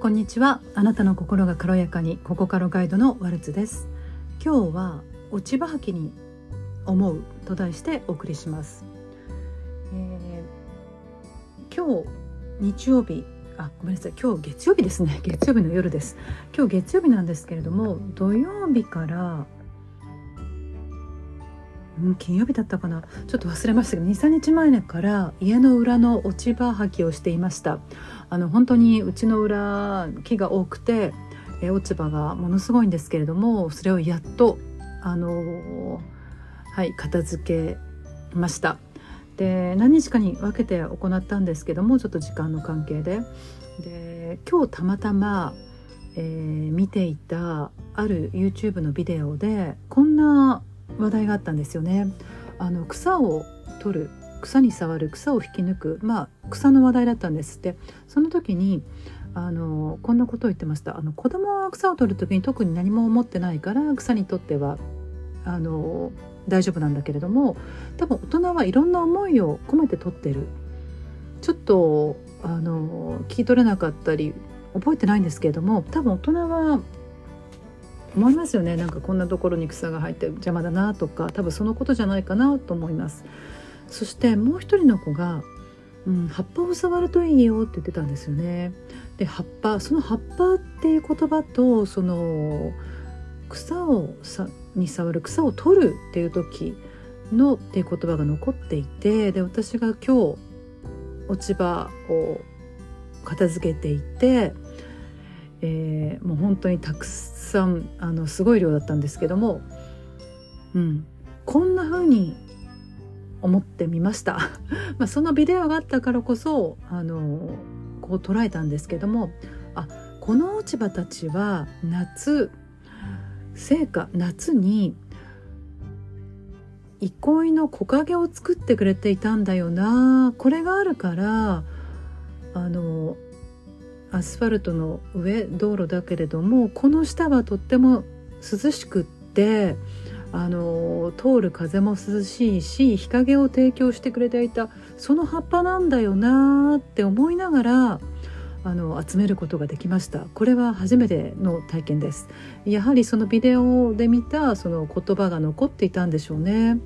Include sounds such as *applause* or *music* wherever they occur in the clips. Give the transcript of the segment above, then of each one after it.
こんにちは。あなたの心が軽やかにここからガイドのワルツです。今日は落ち葉履きに思うと題してお送りします、えー、今日日曜日あごめんなさい。今日月曜日ですね。月曜日の夜です。今日月曜日なんですけれども土曜日からうん、金曜日だったかな。ちょっと忘れましたけど23日前から家の裏の落ち葉履きをしていました。あの本当にうちの裏木が多くて、え落ち葉がものすごいんですけれどもそれをやっとあのはい片付けました。で何日かに分けて行ったんですけどもちょっと時間の関係で。で今日たまたま、えー、見ていたある YouTube のビデオでこんな話題があったんですよね。あの草を取る草に触る草を引き抜く、まあ、草の話題だったんですって。その時にあのこんなことを言ってました。あの子供は草を取る時に特に何も思ってないから草にとってはあの大丈夫なんだけれども多分大人はいろんな思いを込めて取ってる。ちょっとあの聞き取れなかったり覚えてないんですけれども多分大人は思いますよね。なんかこんなところに草が生えて邪魔だなとか多分そのことじゃないかなと思います。そしてもう一人の子が、うん、葉っぱを触るといいよって言ってたんですよね。で葉っぱその葉っぱっていう言葉とその草をさに触る草を取るっていう時のっていう言葉が残っていてで私が今日落ち葉を片付けていてえー、もう本当にたくさんあのすごい量だったんですけども、うん、こんな風に思ってみました。*laughs* まあそのビデオがあったからこそあのこう捉えたんですけどもあこの落ち葉たちは夏成果夏に憩いの木陰を作ってくれていたんだよな。これがあるからあのアスファルトの上道路だけれどもこの下はとっても涼しくってあの通る風も涼しいし日陰を提供してくれていたその葉っぱなんだよなって思いながらあの集めることができました。これは初めての体験です。やはりそのビデオで見たその言葉が残っていたんでしょうね。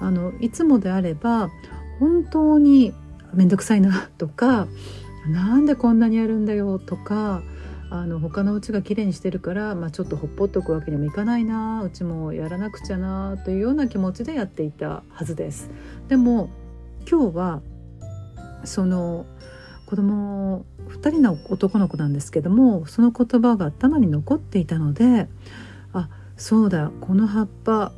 あのいつもであれば本当に面倒くさいなとかなんでこんなにやるんだよとかあの他のうちがきれいにしてるから、まあ、ちょっとほっぽっとくわけにもいかないなうちもやらなくちゃなというような気持ちでやっていたはずです。でも今日はその子供2人の男の子なんですけどもその言葉が頭に残っていたのであそうだこの葉っぱ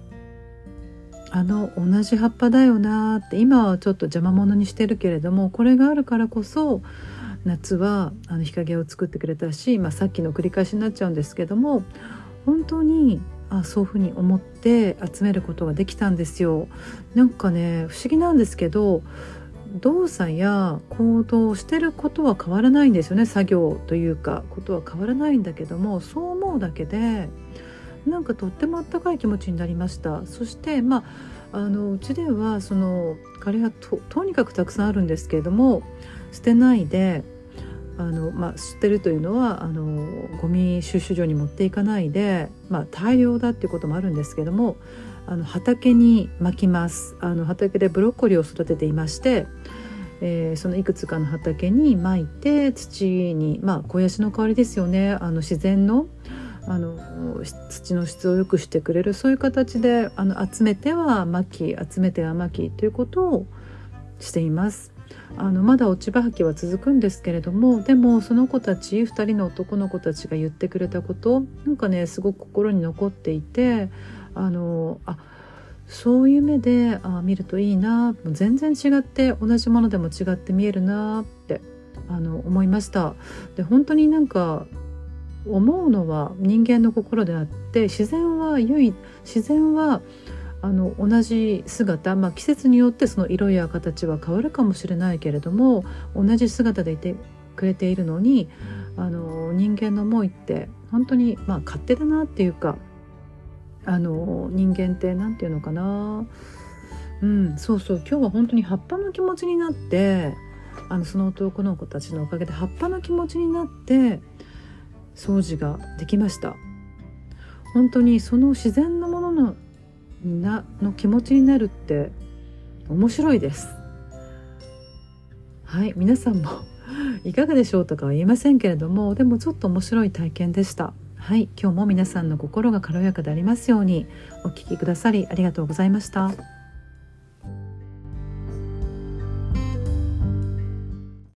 あの同じ葉っぱだよなって今はちょっと邪魔者にしてるけれどもこれがあるからこそ夏はあの日陰を作ってくれたし、まあ、さっきの繰り返しになっちゃうんですけども本当にあそういうふうに思って集めることができたんですよ。なんかね不思議なんですけど動作や行動をしてることは変わらないんですよね作業というかことは変わらないんだけどもそう思うだけでなんかとってもあったかい気持ちになりました。そしてまああのうちではそのカレーがととにかくたくさんあるんですけれども捨てないであの、まあ、捨てるというのはあのゴミ収集所に持っていかないで、まあ、大量だっていうこともあるんですけどもあの畑に巻きます。あの畑でブロッコリーを育てていまして、えー、そのいくつかの畑に巻いて土にまあ肥やしの代わりですよね。あの自然のあの土の質を良くしてくれるそういう形であの集めては巻き集めては巻きということをしています。あのまだ落ち葉履きは続くんですけれどもでもその子たち2人の男の子たちが言ってくれたことなんかねすごく心に残っていてあのあそういう目であ見るといいな全然違って同じものでも違って見えるなってあの思いました。で本当になんか思うのは人間の心であって自然は唯一自然はあの同じ姿、まあ、季節によってその色や形は変わるかもしれないけれども同じ姿でいてくれているのにあの人間の思いって本当に、まあ、勝手だなっていうかあの人間って何て言うのかな。うんそうそう。今日は本当に葉っぱの気持ちになってあのその男の子たちのおかげで葉っぱの気持ちになって掃除ができました。本当にその自然のもののなの気持ちになるって面白いです。はい皆さんも *laughs* いかがでしょうとかは言いませんけれどもでもちょっと面白い体験でした。はい今日も皆さんの心が軽やかでありますようにお聞きくださりありがとうございました。